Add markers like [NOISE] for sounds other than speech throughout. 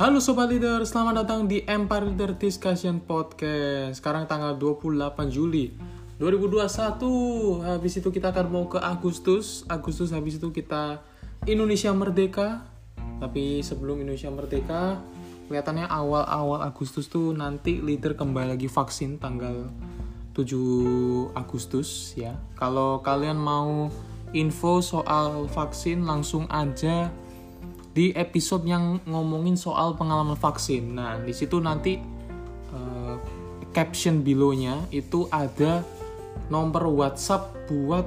Halo Sobat Leader, selamat datang di Empire Leader Discussion Podcast. Sekarang tanggal 28 Juli 2021 Habis itu kita akan mau ke Agustus. Agustus habis itu kita Indonesia Merdeka. Tapi sebelum Indonesia Merdeka Kelihatannya awal-awal Agustus tuh nanti leader kembali lagi vaksin tanggal 7 Agustus ya. Kalau kalian mau info soal vaksin langsung aja di episode yang ngomongin soal pengalaman vaksin. Nah, di situ nanti uh, caption below-nya itu ada nomor WhatsApp buat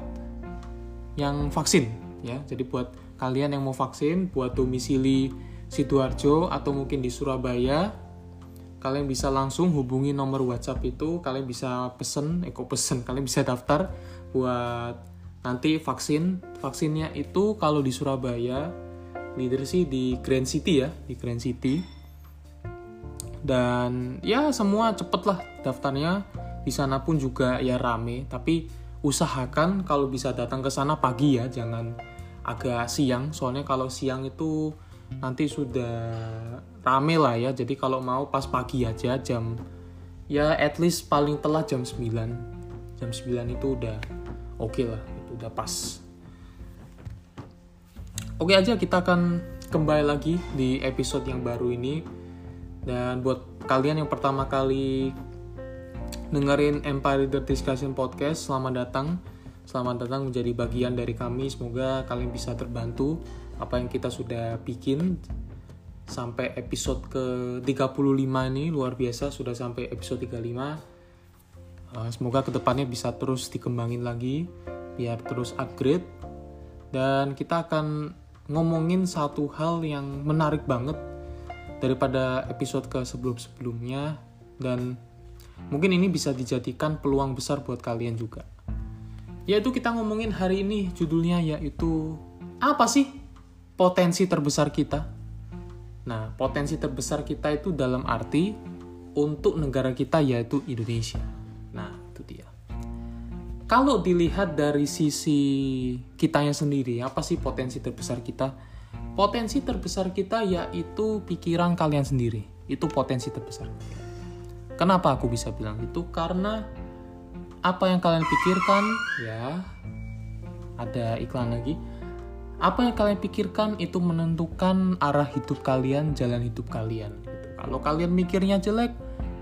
yang vaksin ya. Jadi buat kalian yang mau vaksin buat domisili Sidoarjo atau mungkin di Surabaya kalian bisa langsung hubungi nomor WhatsApp itu kalian bisa pesen eko pesen kalian bisa daftar buat nanti vaksin vaksinnya itu kalau di Surabaya leader sih di Grand City ya di Grand City. Dan ya semua cepet lah daftarnya. Di sana pun juga ya rame. Tapi usahakan kalau bisa datang ke sana pagi ya jangan agak siang. Soalnya kalau siang itu nanti sudah rame lah ya. Jadi kalau mau pas pagi aja jam ya at least paling telat jam 9 jam 9 itu udah oke okay lah itu udah pas Oke aja kita akan kembali lagi di episode yang baru ini. Dan buat kalian yang pertama kali dengerin Empire Leader Discussion Podcast selamat datang. Selamat datang menjadi bagian dari kami. Semoga kalian bisa terbantu apa yang kita sudah bikin sampai episode ke 35 ini. Luar biasa sudah sampai episode 35 uh, semoga ke depannya bisa terus dikembangin lagi biar terus upgrade. Dan kita akan ngomongin satu hal yang menarik banget daripada episode ke sebelum-sebelumnya dan mungkin ini bisa dijadikan peluang besar buat kalian juga. Yaitu kita ngomongin hari ini judulnya yaitu apa sih potensi terbesar kita? Nah, potensi terbesar kita itu dalam arti untuk negara kita yaitu Indonesia. Nah, itu dia kalau dilihat dari sisi kitanya sendiri, apa sih potensi terbesar kita? Potensi terbesar kita yaitu pikiran kalian sendiri. Itu potensi terbesar. Kenapa aku bisa bilang itu? Karena apa yang kalian pikirkan, ya, ada iklan lagi. Apa yang kalian pikirkan itu menentukan arah hidup kalian, jalan hidup kalian. Kalau kalian mikirnya jelek,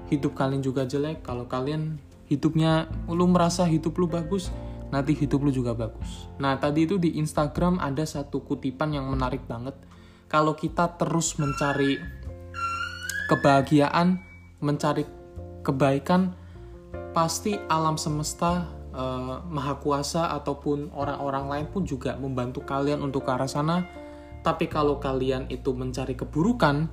hidup kalian juga jelek. Kalau kalian hidupnya lu merasa hidup lu bagus nanti hidup lu juga bagus. Nah tadi itu di Instagram ada satu kutipan yang menarik banget. Kalau kita terus mencari kebahagiaan mencari kebaikan pasti alam semesta eh, maha kuasa ataupun orang-orang lain pun juga membantu kalian untuk ke arah sana. Tapi kalau kalian itu mencari keburukan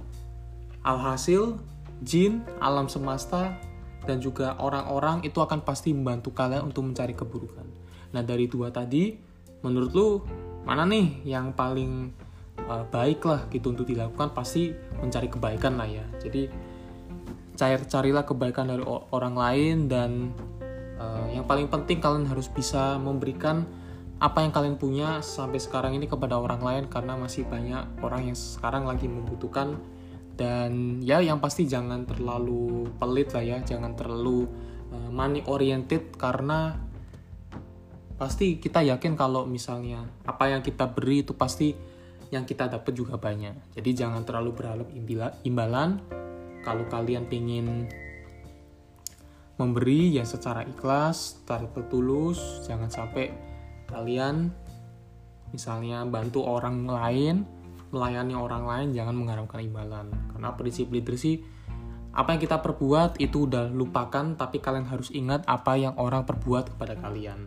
alhasil jin alam semesta dan juga orang-orang itu akan pasti membantu kalian untuk mencari keburukan. Nah dari dua tadi, menurut lu mana nih yang paling uh, baik lah gitu untuk dilakukan? Pasti mencari kebaikan lah ya. Jadi cair carilah kebaikan dari orang lain dan uh, yang paling penting kalian harus bisa memberikan apa yang kalian punya sampai sekarang ini kepada orang lain karena masih banyak orang yang sekarang lagi membutuhkan dan ya yang pasti jangan terlalu pelit lah ya jangan terlalu uh, money oriented karena pasti kita yakin kalau misalnya apa yang kita beri itu pasti yang kita dapat juga banyak. Jadi jangan terlalu berharap imbalan. Kalau kalian ingin memberi ya secara ikhlas secara tulus jangan sampai kalian misalnya bantu orang lain melayani orang lain jangan mengharapkan imbalan. Karena prinsip sih apa yang kita perbuat itu udah lupakan tapi kalian harus ingat apa yang orang perbuat kepada kalian.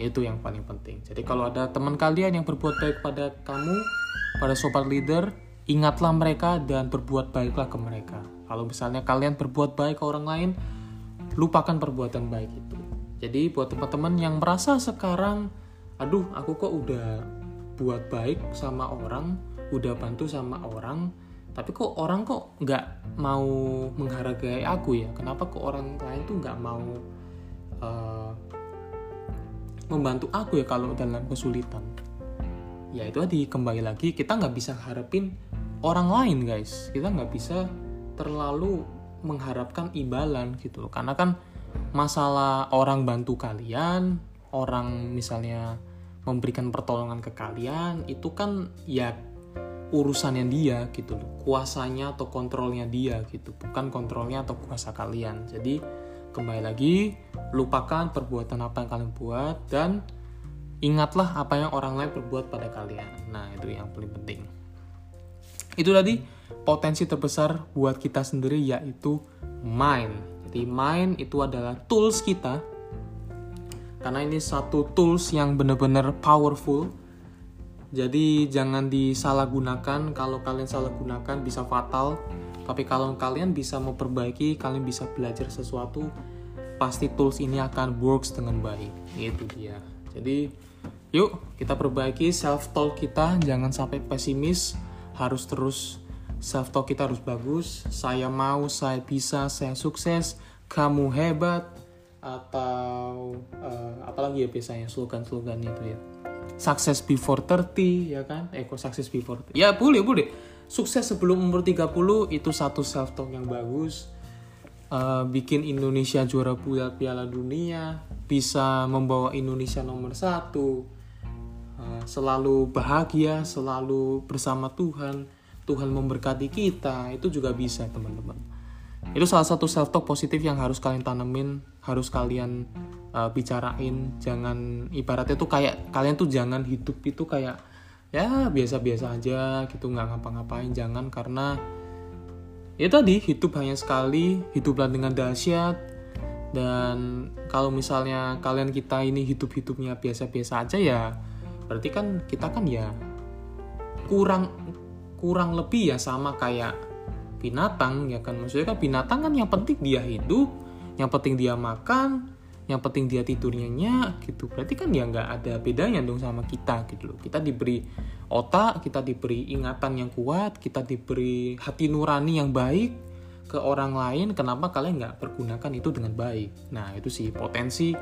Itu yang paling penting. Jadi kalau ada teman kalian yang berbuat baik pada kamu pada sobat leader ingatlah mereka dan berbuat baiklah ke mereka. Kalau misalnya kalian berbuat baik ke orang lain lupakan perbuatan baik itu. Jadi buat teman-teman yang merasa sekarang aduh aku kok udah buat baik sama orang udah bantu sama orang tapi kok orang kok nggak mau menghargai aku ya? Kenapa kok orang lain tuh nggak mau uh, membantu aku ya kalau dalam kesulitan? Ya itu tadi kembali lagi kita nggak bisa harapin orang lain guys. Kita nggak bisa terlalu mengharapkan imbalan gitu loh. Karena kan masalah orang bantu kalian orang misalnya memberikan pertolongan ke kalian itu kan ya urusannya dia gitu loh. Kuasanya atau kontrolnya dia gitu. Bukan kontrolnya atau kuasa kalian. Jadi kembali lagi lupakan perbuatan apa yang kalian buat dan ingatlah apa yang orang lain perbuat pada kalian. Nah itu yang paling penting. Itu tadi potensi terbesar buat kita sendiri yaitu mind. Jadi mind itu adalah tools kita. Karena ini satu tools yang benar-benar powerful jadi jangan disalahgunakan. Kalau kalian salah gunakan bisa fatal. Tapi kalau kalian bisa memperbaiki kalian bisa belajar sesuatu pasti tools ini akan works dengan baik. Itu dia. Jadi yuk kita perbaiki self talk kita. Jangan sampai pesimis. Harus terus self talk kita harus bagus. Saya mau saya bisa saya sukses. Kamu hebat atau uh, apalagi ya biasanya slogan-slogan itu ya. Success before 30 ya kan? Eh kok success before 30? ya boleh boleh. Sukses sebelum umur 30 itu satu self talk yang bagus. Uh, bikin Indonesia juara piala piala dunia bisa membawa Indonesia nomor satu. Uh, selalu bahagia selalu bersama Tuhan. Tuhan memberkati kita itu juga bisa teman-teman itu salah satu self talk positif yang harus kalian tanemin harus kalian uh, bicarain. Jangan ibaratnya tuh kayak kalian tuh jangan hidup itu kayak ya biasa-biasa aja gitu nggak ngapa-ngapain jangan. Karena ya tadi hidup hanya sekali hiduplah dengan dahsyat. Dan kalau misalnya kalian kita ini hidup-hidupnya biasa-biasa aja ya berarti kan kita kan ya kurang kurang lebih ya sama kayak binatang ya kan? Maksudnya kan binatang kan yang penting dia hidup yang penting dia makan yang penting dia tidurnya nyak gitu. Berarti kan ya nggak ada bedanya dong sama kita gitu loh. Kita diberi otak kita diberi ingatan yang kuat kita diberi hati nurani yang baik ke orang lain kenapa kalian nggak pergunakan itu dengan baik? Nah itu sih potensi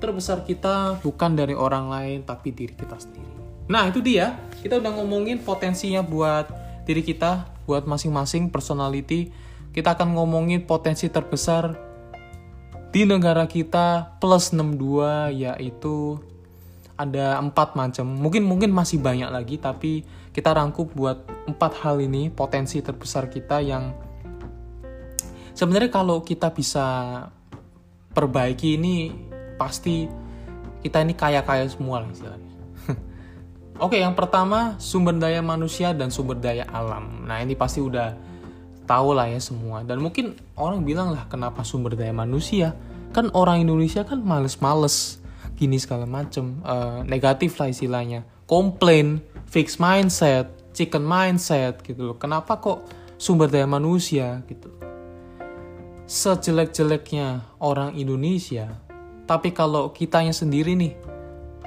terbesar kita bukan dari orang lain tapi diri kita sendiri. Nah itu dia. Kita udah ngomongin potensinya buat diri kita buat masing-masing personality kita akan ngomongin potensi terbesar di negara kita plus 62 yaitu ada empat macam. Mungkin mungkin masih banyak lagi tapi kita rangkup buat empat hal ini potensi terbesar kita yang sebenarnya kalau kita bisa perbaiki ini pasti kita ini kaya kaya semua lah istilahnya Oke, yang pertama sumber daya manusia dan sumber daya alam. Nah, ini pasti udah tahu lah ya semua. Dan mungkin orang bilang lah kenapa sumber daya manusia? Kan orang Indonesia kan males-males gini segala macem. Uh, negatif lah istilahnya. Komplain, fix mindset, chicken mindset gitu loh. Kenapa kok sumber daya manusia gitu? Sejelek-jeleknya orang Indonesia, tapi kalau kitanya sendiri nih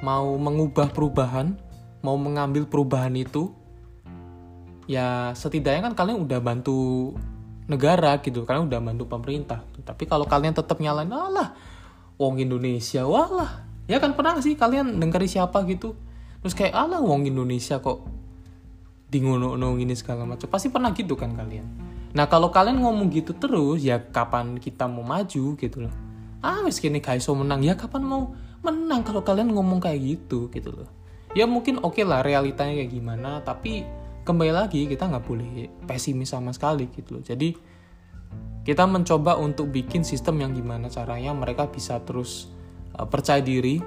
mau mengubah perubahan, mau mengambil perubahan itu ya setidaknya kan kalian udah bantu negara gitu kalian udah bantu pemerintah. Tapi kalau kalian tetap nyalain Allah wong Indonesia walah. Ya kan pernah sih kalian dengeri siapa gitu? Terus kayak Allah wong Indonesia kok di ngono ini segala macam. Pasti pernah gitu kan kalian? Nah kalau kalian ngomong gitu terus ya kapan kita mau maju gitu loh. Ah wes kini so menang. Ya kapan mau menang kalau kalian ngomong kayak gitu gitu loh ya mungkin oke okay lah realitanya kayak gimana tapi kembali lagi kita nggak boleh pesimis sama sekali gitu loh. Jadi kita mencoba untuk bikin sistem yang gimana caranya mereka bisa terus uh, percaya diri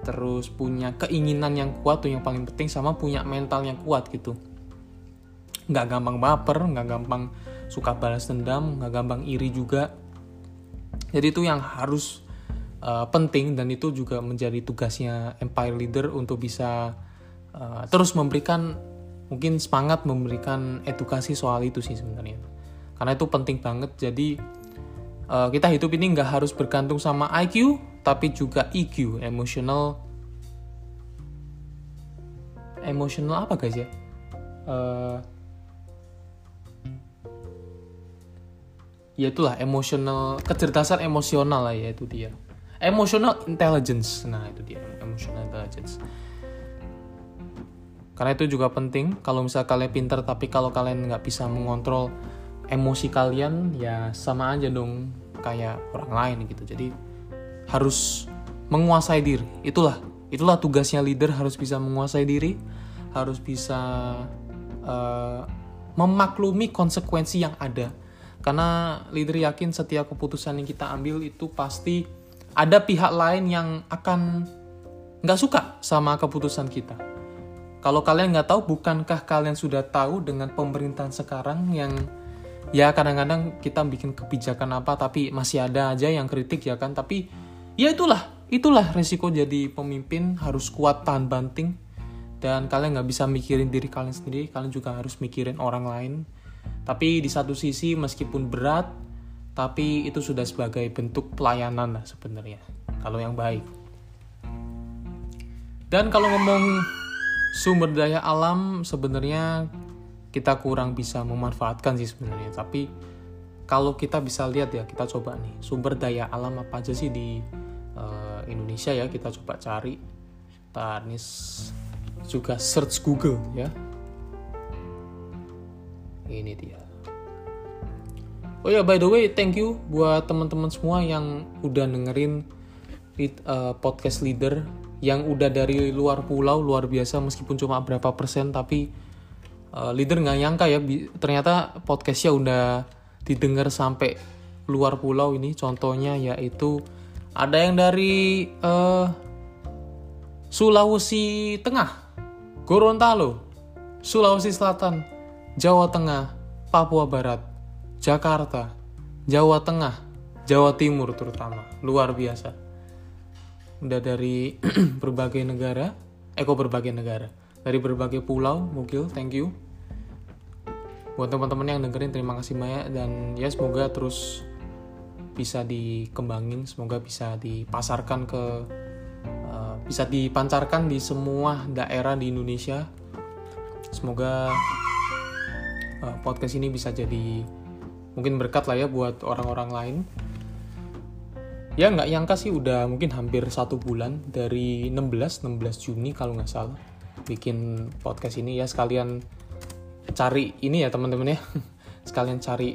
terus punya keinginan yang kuat tuh yang paling penting sama punya mental yang kuat gitu. Nggak gampang baper nggak gampang suka balas dendam nggak gampang iri juga. Jadi itu yang harus uh, penting dan itu juga menjadi tugasnya empire leader untuk bisa uh, terus memberikan mungkin semangat memberikan edukasi soal itu sih sebenarnya. Karena itu penting banget. Jadi uh, kita hidup ini nggak harus bergantung sama IQ tapi juga EQ emotional emotional apa guys ya? Uh, ya itulah emotional kecerdasan emosional lah ya itu dia emotional intelligence. Nah itu dia emotional intelligence. Karena itu juga penting kalau misalnya kalian pinter tapi kalau kalian nggak bisa mengontrol emosi kalian ya sama aja dong kayak orang lain gitu. Jadi harus menguasai diri. Itulah itulah tugasnya leader harus bisa menguasai diri harus bisa uh, memaklumi konsekuensi yang ada. Karena leader yakin setiap keputusan yang kita ambil itu pasti ada pihak lain yang akan nggak suka sama keputusan kita. Kalau kalian nggak tahu bukankah kalian sudah tahu dengan pemerintahan sekarang yang ya kadang-kadang kita bikin kebijakan apa tapi masih ada aja yang kritik ya kan? Tapi ya itulah itulah resiko jadi pemimpin harus kuat tahan banting. Dan kalian nggak bisa mikirin diri kalian sendiri kalian juga harus mikirin orang lain. Tapi di satu sisi meskipun berat tapi itu sudah sebagai bentuk pelayanan lah sebenarnya kalau yang baik. Dan kalau ngomong sumber daya alam sebenarnya kita kurang bisa memanfaatkan sih sebenarnya. Tapi kalau kita bisa lihat ya kita coba nih sumber daya alam apa aja sih di uh, Indonesia ya kita coba cari. Tarnis juga search Google ya. Ini dia oh ya by the way thank you buat teman-teman semua yang udah dengerin uh, podcast leader yang udah dari luar pulau luar biasa meskipun cuma berapa persen tapi uh, leader nggak nyangka ya ternyata podcastnya udah didengar sampai luar pulau ini. Contohnya yaitu ada yang dari uh, Sulawesi Tengah Gorontalo Sulawesi Selatan Jawa Tengah Papua Barat Jakarta Jawa Tengah Jawa Timur terutama. Luar biasa. Udah dari [CLEARS THROAT] berbagai negara eh kok berbagai negara? Dari berbagai pulau mungkin thank you. Buat teman-teman yang dengerin terima kasih banyak. Dan ya semoga terus bisa dikembangin semoga bisa dipasarkan ke uh, bisa dipancarkan di semua daerah di Indonesia. Semoga uh, podcast ini bisa jadi mungkin berkat lah ya buat orang-orang lain. Ya nggak nyangka sih udah mungkin hampir satu bulan dari 16 16 Juni kalau nggak salah bikin podcast ini. Ya sekalian cari ini ya teman-teman ya. [LAUGHS] Sekalian cari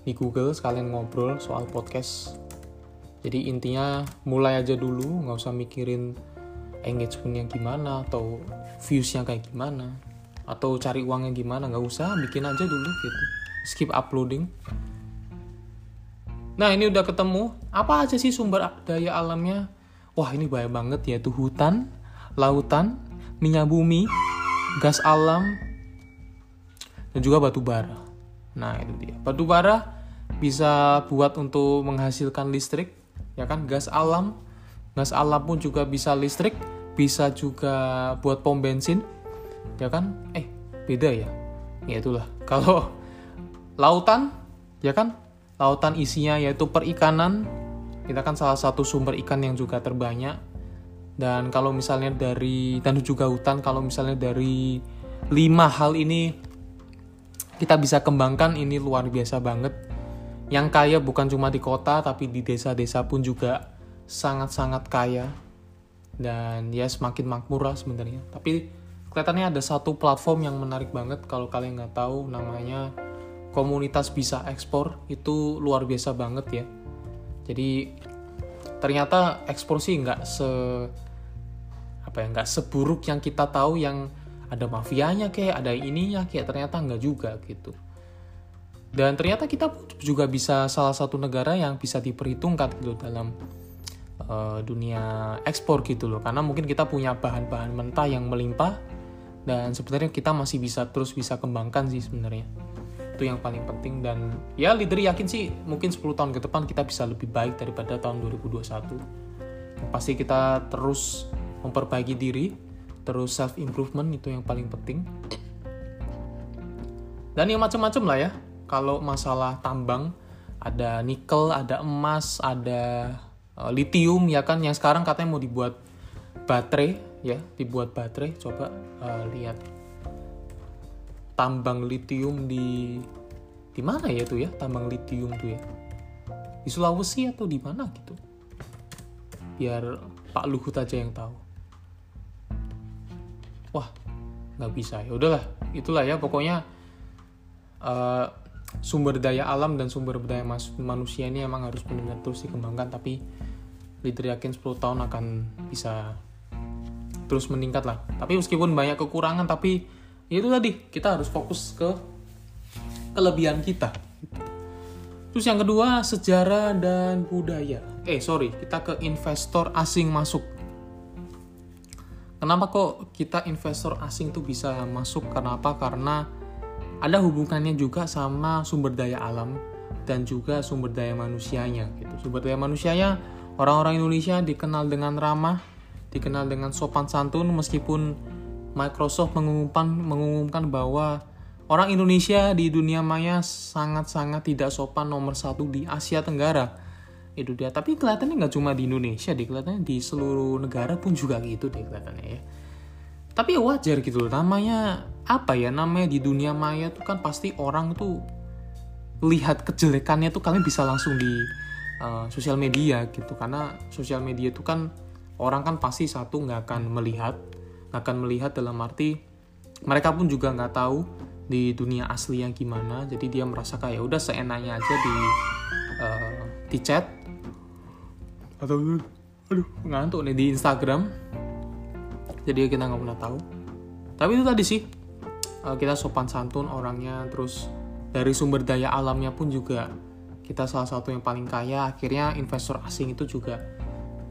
di Google sekalian ngobrol soal podcast. Jadi intinya mulai aja dulu nggak usah mikirin engagementnya gimana atau viewsnya kayak gimana atau cari uangnya gimana. Nggak usah bikin aja dulu gitu skip uploading nah ini udah ketemu apa aja sih sumber daya alamnya wah ini banyak banget yaitu hutan lautan minyak bumi, gas alam, dan juga batu bara. Nah, itu dia. Batu bara bisa buat untuk menghasilkan listrik, ya kan? Gas alam, gas alam pun juga bisa listrik, bisa juga buat pom bensin, ya kan? Eh, beda ya. Ya itulah. [LAUGHS] Kalau lautan, ya kan? Lautan isinya yaitu perikanan. Kita kan salah satu sumber ikan yang juga terbanyak dan kalau misalnya dari dan juga hutan kalau misalnya dari lima hal ini kita bisa kembangkan ini luar biasa banget yang kaya bukan cuma di kota tapi di desa-desa pun juga sangat-sangat kaya dan ya semakin makmur lah sebenarnya tapi kelihatannya ada satu platform yang menarik banget kalau kalian nggak tahu namanya komunitas bisa ekspor itu luar biasa banget ya. Jadi ternyata ekspor sih nggak se apa ya nggak seburuk yang kita tahu yang ada mafianya kayak ada ininya kayak ternyata nggak juga gitu. Dan ternyata kita juga bisa salah satu negara yang bisa diperhitungkan gitu dalam uh, dunia ekspor gitu loh. Karena mungkin kita punya bahan-bahan mentah yang melimpah dan sebenarnya kita masih bisa terus bisa kembangkan sih sebenarnya itu yang paling penting dan ya leader yakin sih mungkin 10 tahun ke depan kita bisa lebih baik daripada tahun 2021 pasti kita terus memperbaiki diri, terus self improvement itu yang paling penting. Dan yang macam-macam lah ya. Kalau masalah tambang ada nikel, ada emas, ada uh, lithium ya kan yang sekarang katanya mau dibuat baterai ya, dibuat baterai. Coba uh, lihat tambang lithium di di mana ya tuh ya? Tambang lithium tuh ya? Di Sulawesi atau di mana gitu? Biar Pak Luhut aja yang tahu. Wah nggak bisa ya. Udahlah itulah ya. Pokoknya uh, sumber daya alam dan sumber daya manusia ini emang harus benar-benar terus dikembangkan. Tapi leader yakin 10 tahun akan bisa terus meningkat lah. Tapi meskipun banyak kekurangan tapi itu tadi kita harus fokus ke kelebihan kita. Terus yang kedua sejarah dan budaya. Eh sorry kita ke investor asing masuk. Kenapa kok kita investor asing tuh bisa masuk? Kenapa? Karena ada hubungannya juga sama sumber daya alam dan juga sumber daya manusianya gitu. Sumber daya manusianya orang-orang Indonesia dikenal dengan ramah, dikenal dengan sopan santun meskipun Microsoft mengumumkan mengumumkan bahwa orang Indonesia di dunia maya sangat-sangat tidak sopan nomor satu di Asia Tenggara. Itu dia. Tapi kelihatannya nggak cuma di Indonesia deh kelihatannya di seluruh negara pun juga gitu deh kelihatannya ya. Tapi ya wajar gitu loh namanya apa ya namanya di dunia maya tuh kan pasti orang tuh lihat kejelekannya tuh kalian bisa langsung di uh, sosial media gitu. Karena sosial media itu kan orang kan pasti satu nggak akan melihat akan melihat dalam arti mereka pun juga nggak tahu di dunia asli yang gimana. Jadi dia merasa kayak ya udah seenaknya aja di uh, di chat. Atau aduh. Ngantuk nih di Instagram. Jadi kita nggak pernah tahu. Tapi itu tadi sih uh, kita sopan santun orangnya. Terus dari sumber daya alamnya pun juga kita salah satu yang paling kaya. Akhirnya investor asing itu juga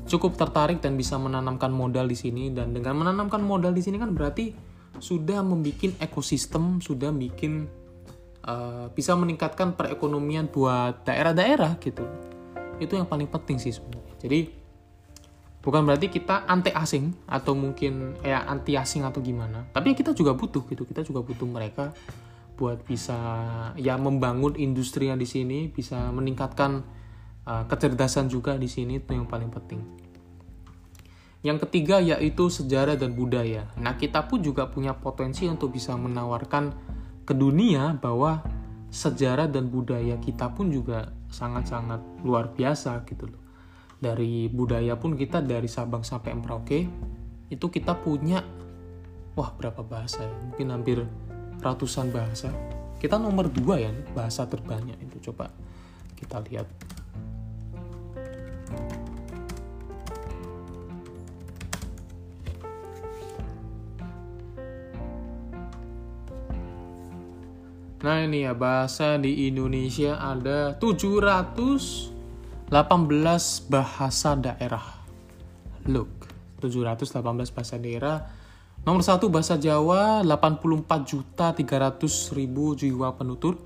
cukup tertarik dan bisa menanamkan modal di sini. Dan dengan menanamkan modal di sini kan berarti sudah membuat ekosistem sudah bikin uh, bisa meningkatkan perekonomian buat daerah-daerah gitu. Itu yang paling penting sih sebenarnya. Jadi bukan berarti kita anti asing atau mungkin ya anti asing atau gimana. Tapi kita juga butuh gitu. Kita juga butuh mereka buat bisa ya membangun industri di sini bisa meningkatkan uh, kecerdasan juga di sini itu yang paling penting yang ketiga yaitu sejarah dan budaya. Nah kita pun juga punya potensi untuk bisa menawarkan ke dunia bahwa sejarah dan budaya kita pun juga sangat-sangat luar biasa gitu loh. Dari budaya pun kita dari Sabang sampai Merauke itu kita punya wah berapa bahasa ya? Mungkin hampir ratusan bahasa. Kita nomor dua ya bahasa terbanyak itu. Coba kita lihat Nah ini ya bahasa di Indonesia ada 700 18 bahasa daerah. Look, 718 bahasa daerah. Nomor satu bahasa Jawa 84 juta 300 ribu jiwa penutur.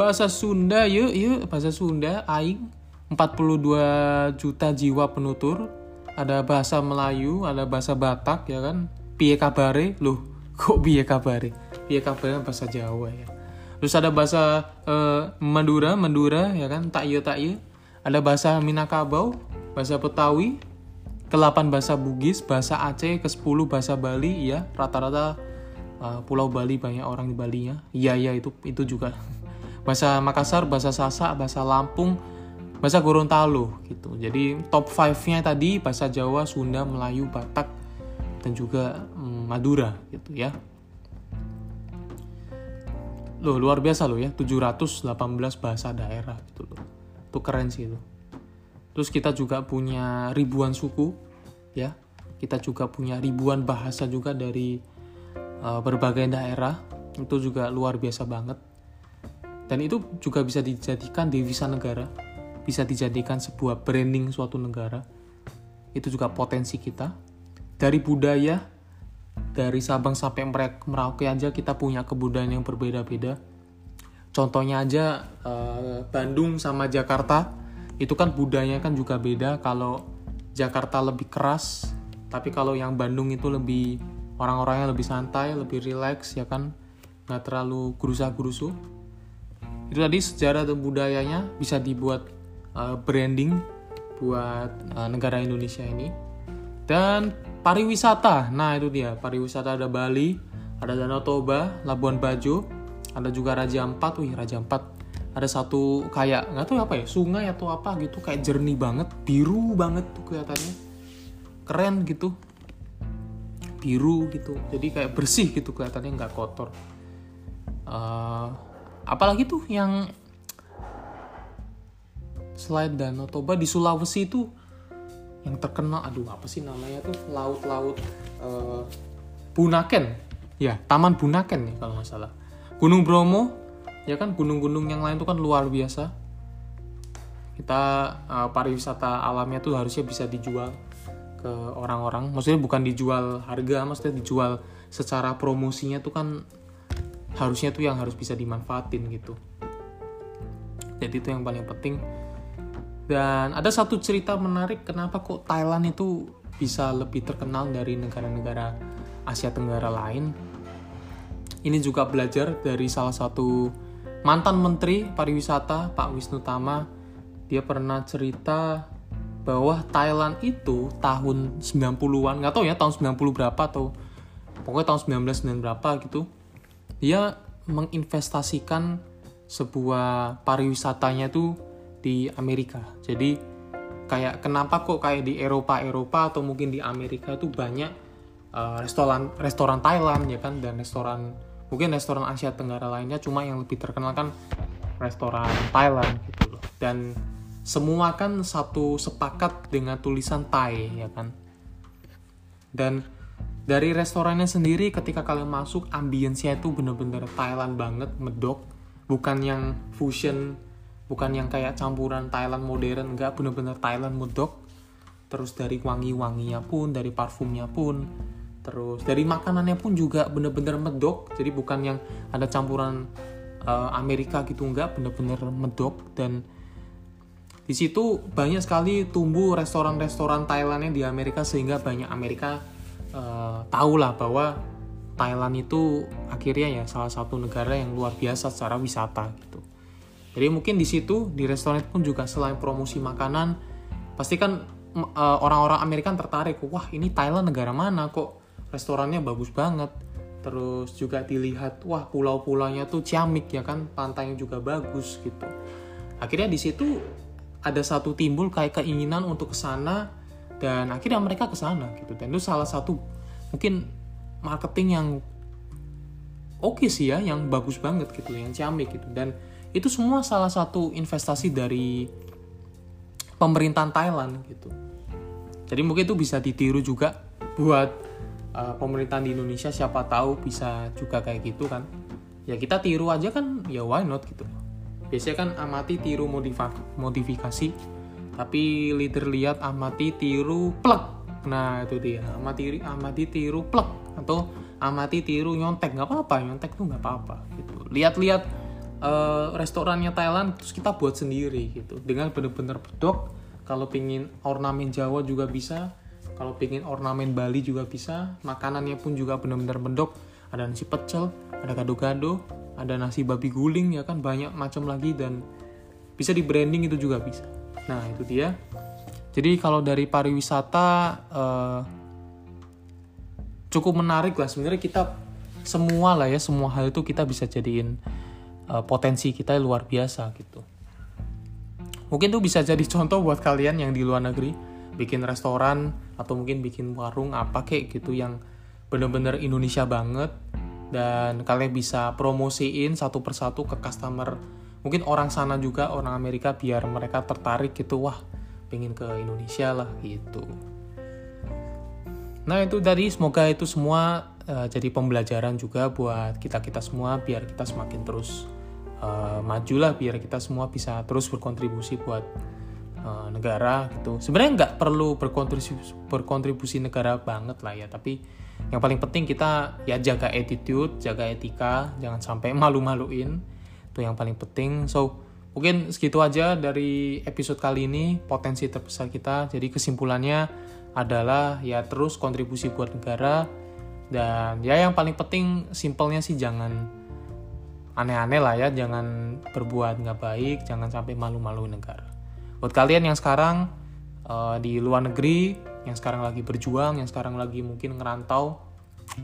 Bahasa Sunda yuk yuk bahasa Sunda aing 42 juta jiwa penutur. Ada bahasa Melayu, ada bahasa Batak ya kan. Piye kabare? Loh, kok piye kabare? Piye kabare bahasa Jawa ya. Terus ada bahasa uh, Madura, Madura ya kan, tak iya tak iya ada bahasa Minangkabau, bahasa Betawi, ke-8 bahasa Bugis, bahasa Aceh, ke-10 bahasa Bali, ya rata-rata uh, Pulau Bali banyak orang di Bali ya. Iya iya itu itu juga. [LAUGHS] Bahasa Makassar, bahasa Sasak, bahasa Lampung, bahasa Gorontalo gitu. Jadi top 5-nya tadi bahasa Jawa, Sunda, Melayu, Batak dan juga um, Madura gitu ya. Loh luar biasa loh ya, 718 bahasa daerah gitu loh. Itu keren sih itu. Terus kita juga punya ribuan suku ya. Kita juga punya ribuan bahasa juga dari uh, berbagai daerah. Itu juga luar biasa banget. Dan itu juga bisa dijadikan devisa negara bisa dijadikan sebuah branding suatu negara. Itu juga potensi kita. Dari budaya dari Sabang sampai Merauke aja kita punya kebudayaan yang berbeda-beda Contohnya aja uh, Bandung sama Jakarta itu kan budayanya kan juga beda. Kalau Jakarta lebih keras, tapi kalau yang Bandung itu lebih orang-orangnya lebih santai, lebih rileks ya kan, nggak terlalu gerusa-gerusu. Itu tadi sejarah dan budayanya bisa dibuat uh, branding buat uh, negara Indonesia ini. Dan pariwisata, nah itu dia. Pariwisata ada Bali, ada Danau Toba, Labuan Bajo, ada juga Raja Ampat. Wih Raja Ampat ada satu kayak nggak tahu apa ya sungai atau apa gitu kayak jernih banget biru banget tuh kelihatannya. Keren gitu. Biru gitu. Jadi kayak bersih gitu kelihatannya nggak kotor. Uh, apalagi tuh yang selain Danau Toba di Sulawesi itu yang terkenal aduh apa sih namanya tuh? Laut-laut uh, Bunaken. Ya Taman Bunaken nih kalau nggak salah. Gunung Bromo ya kan? Gunung-gunung yang lain tuh kan luar biasa. Kita uh, pariwisata alamnya tuh harusnya bisa dijual ke orang-orang. Maksudnya bukan dijual harga maksudnya dijual secara promosinya tuh kan harusnya tuh yang harus bisa dimanfaatin gitu. Jadi itu yang paling penting dan ada satu cerita menarik kenapa kok Thailand itu bisa lebih terkenal dari negara-negara Asia Tenggara lain. Ini juga belajar dari salah satu mantan menteri pariwisata Pak Wisnu Tama. Dia pernah cerita bahwa Thailand itu tahun 90-an, nggak tahu ya tahun 90 berapa atau pokoknya tahun 1990 berapa gitu, dia menginvestasikan sebuah pariwisatanya tuh di Amerika. Jadi kayak kenapa kok kayak di Eropa Eropa atau mungkin di Amerika tuh banyak uh, restoran restoran Thailand ya kan dan restoran mungkin restoran Asia Tenggara lainnya cuma yang lebih terkenal kan restoran Thailand gitu loh. Dan semua kan satu sepakat dengan tulisan Thai ya kan dan dari restorannya sendiri ketika kalian masuk ambience-nya itu bener-bener Thailand banget medok bukan yang fusion bukan yang kayak campuran Thailand modern enggak. Bener-bener Thailand medok. Terus dari wangi-wanginya pun dari parfumnya pun. Terus dari makanannya pun juga bener-bener medok. Jadi bukan yang ada campuran uh, Amerika gitu enggak. Bener-bener medok. Dan di situ banyak sekali tumbuh restoran-restoran Thailand yang di Amerika sehingga banyak Amerika uh, tahu lah bahwa Thailand itu akhirnya ya salah satu negara yang luar biasa secara wisata gitu. Jadi mungkin di situ di restoran pun juga selain promosi makanan pasti kan uh, orang-orang Amerika tertarik, wah ini Thailand negara mana kok restorannya bagus banget. Terus juga dilihat, wah pulau-pulaunya tuh ciamik ya kan, pantainya juga bagus gitu. Akhirnya di situ ada satu timbul kayak keinginan untuk ke sana dan akhirnya mereka ke sana gitu dan itu salah satu mungkin marketing yang oke okay sih ya yang bagus banget gitu yang ciamik gitu dan itu semua salah satu investasi dari pemerintahan Thailand gitu. Jadi mungkin itu bisa ditiru juga buat uh, pemerintahan di Indonesia. Siapa tahu bisa juga kayak gitu kan. Ya kita tiru aja kan ya why not gitu. Biasanya kan amati tiru modifikasi tapi leader lihat amati tiru plek. Nah itu dia. Amati amati tiru plek. Atau amati tiru nyontek. Nggak apa-apa nyontek tuh nggak apa-apa gitu. Lihat-lihat uh, restorannya Thailand terus kita buat sendiri gitu. Dengan bener-bener bedok kalau pingin ornamen Jawa juga bisa kalau pingin ornamen Bali juga bisa makanannya pun juga bener-bener bedok ada nasi pecel ada gado-gado ada nasi babi guling ya kan banyak macam lagi dan bisa di branding itu juga bisa. Nah itu dia. Jadi kalau dari pariwisata uh, cukup menarik lah. Sebenarnya kita semua lah ya semua hal itu kita bisa jadiin uh, potensi kita luar biasa gitu. Mungkin tuh bisa jadi [LAUGHS] contoh buat kalian yang di luar negeri bikin restoran atau mungkin bikin warung apa kayak gitu yang bener-bener Indonesia banget. Dan kalian bisa promosiin satu persatu ke customer mungkin orang sana juga orang Amerika biar mereka tertarik gitu. Wah pengen ke Indonesia lah gitu. Nah itu tadi. Semoga itu semua uh, jadi pembelajaran juga buat kita kita semua biar kita semakin terus uh, maju lah biar kita semua bisa terus berkontribusi buat uh, negara gitu. Sebenarnya nggak perlu berkontribusi berkontribusi negara banget lah ya tapi yang paling penting kita ya jaga attitude jaga etika jangan sampai [LAUGHS] malu-maluin. Itu yang paling penting. So mungkin segitu aja dari episode kali ini potensi terbesar kita. Jadi kesimpulannya adalah ya terus kontribusi buat negara. Dan ya yang paling penting simpelnya sih jangan aneh-aneh lah ya jangan berbuat nggak baik jangan sampai malu-maluin negara buat kalian yang sekarang uh, di luar negeri yang sekarang lagi berjuang, yang sekarang lagi mungkin ngerantau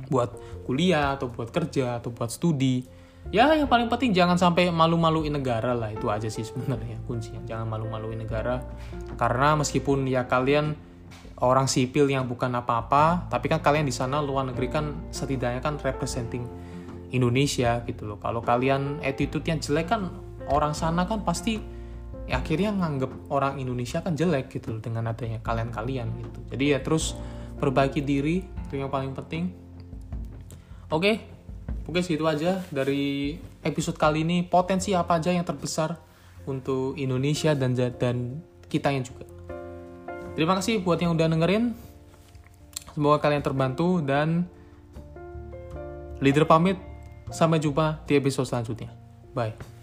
buat kuliah atau buat kerja atau buat studi. Ya yang paling penting jangan sampai malu-maluin negara lah itu aja sih sebenarnya kuncinya. Jangan malu-maluin negara karena meskipun ya kalian orang sipil yang bukan apa-apa tapi kan kalian di sana luar negeri kan setidaknya kan representing Indonesia gitu loh. Kalau kalian attitude yang jelek kan orang sana kan pasti ya akhirnya nganggep orang Indonesia kan jelek gitu loh dengan adanya kalian-kalian gitu. Jadi ya terus perbaiki diri itu yang paling penting. Oke oke segitu aja dari episode kali ini. Potensi apa aja yang terbesar untuk Indonesia dan dan kita yang juga. Terima kasih buat yang udah dengerin. Semoga kalian terbantu dan leader pamit Sampai jumpa di episode selanjutnya. Bye.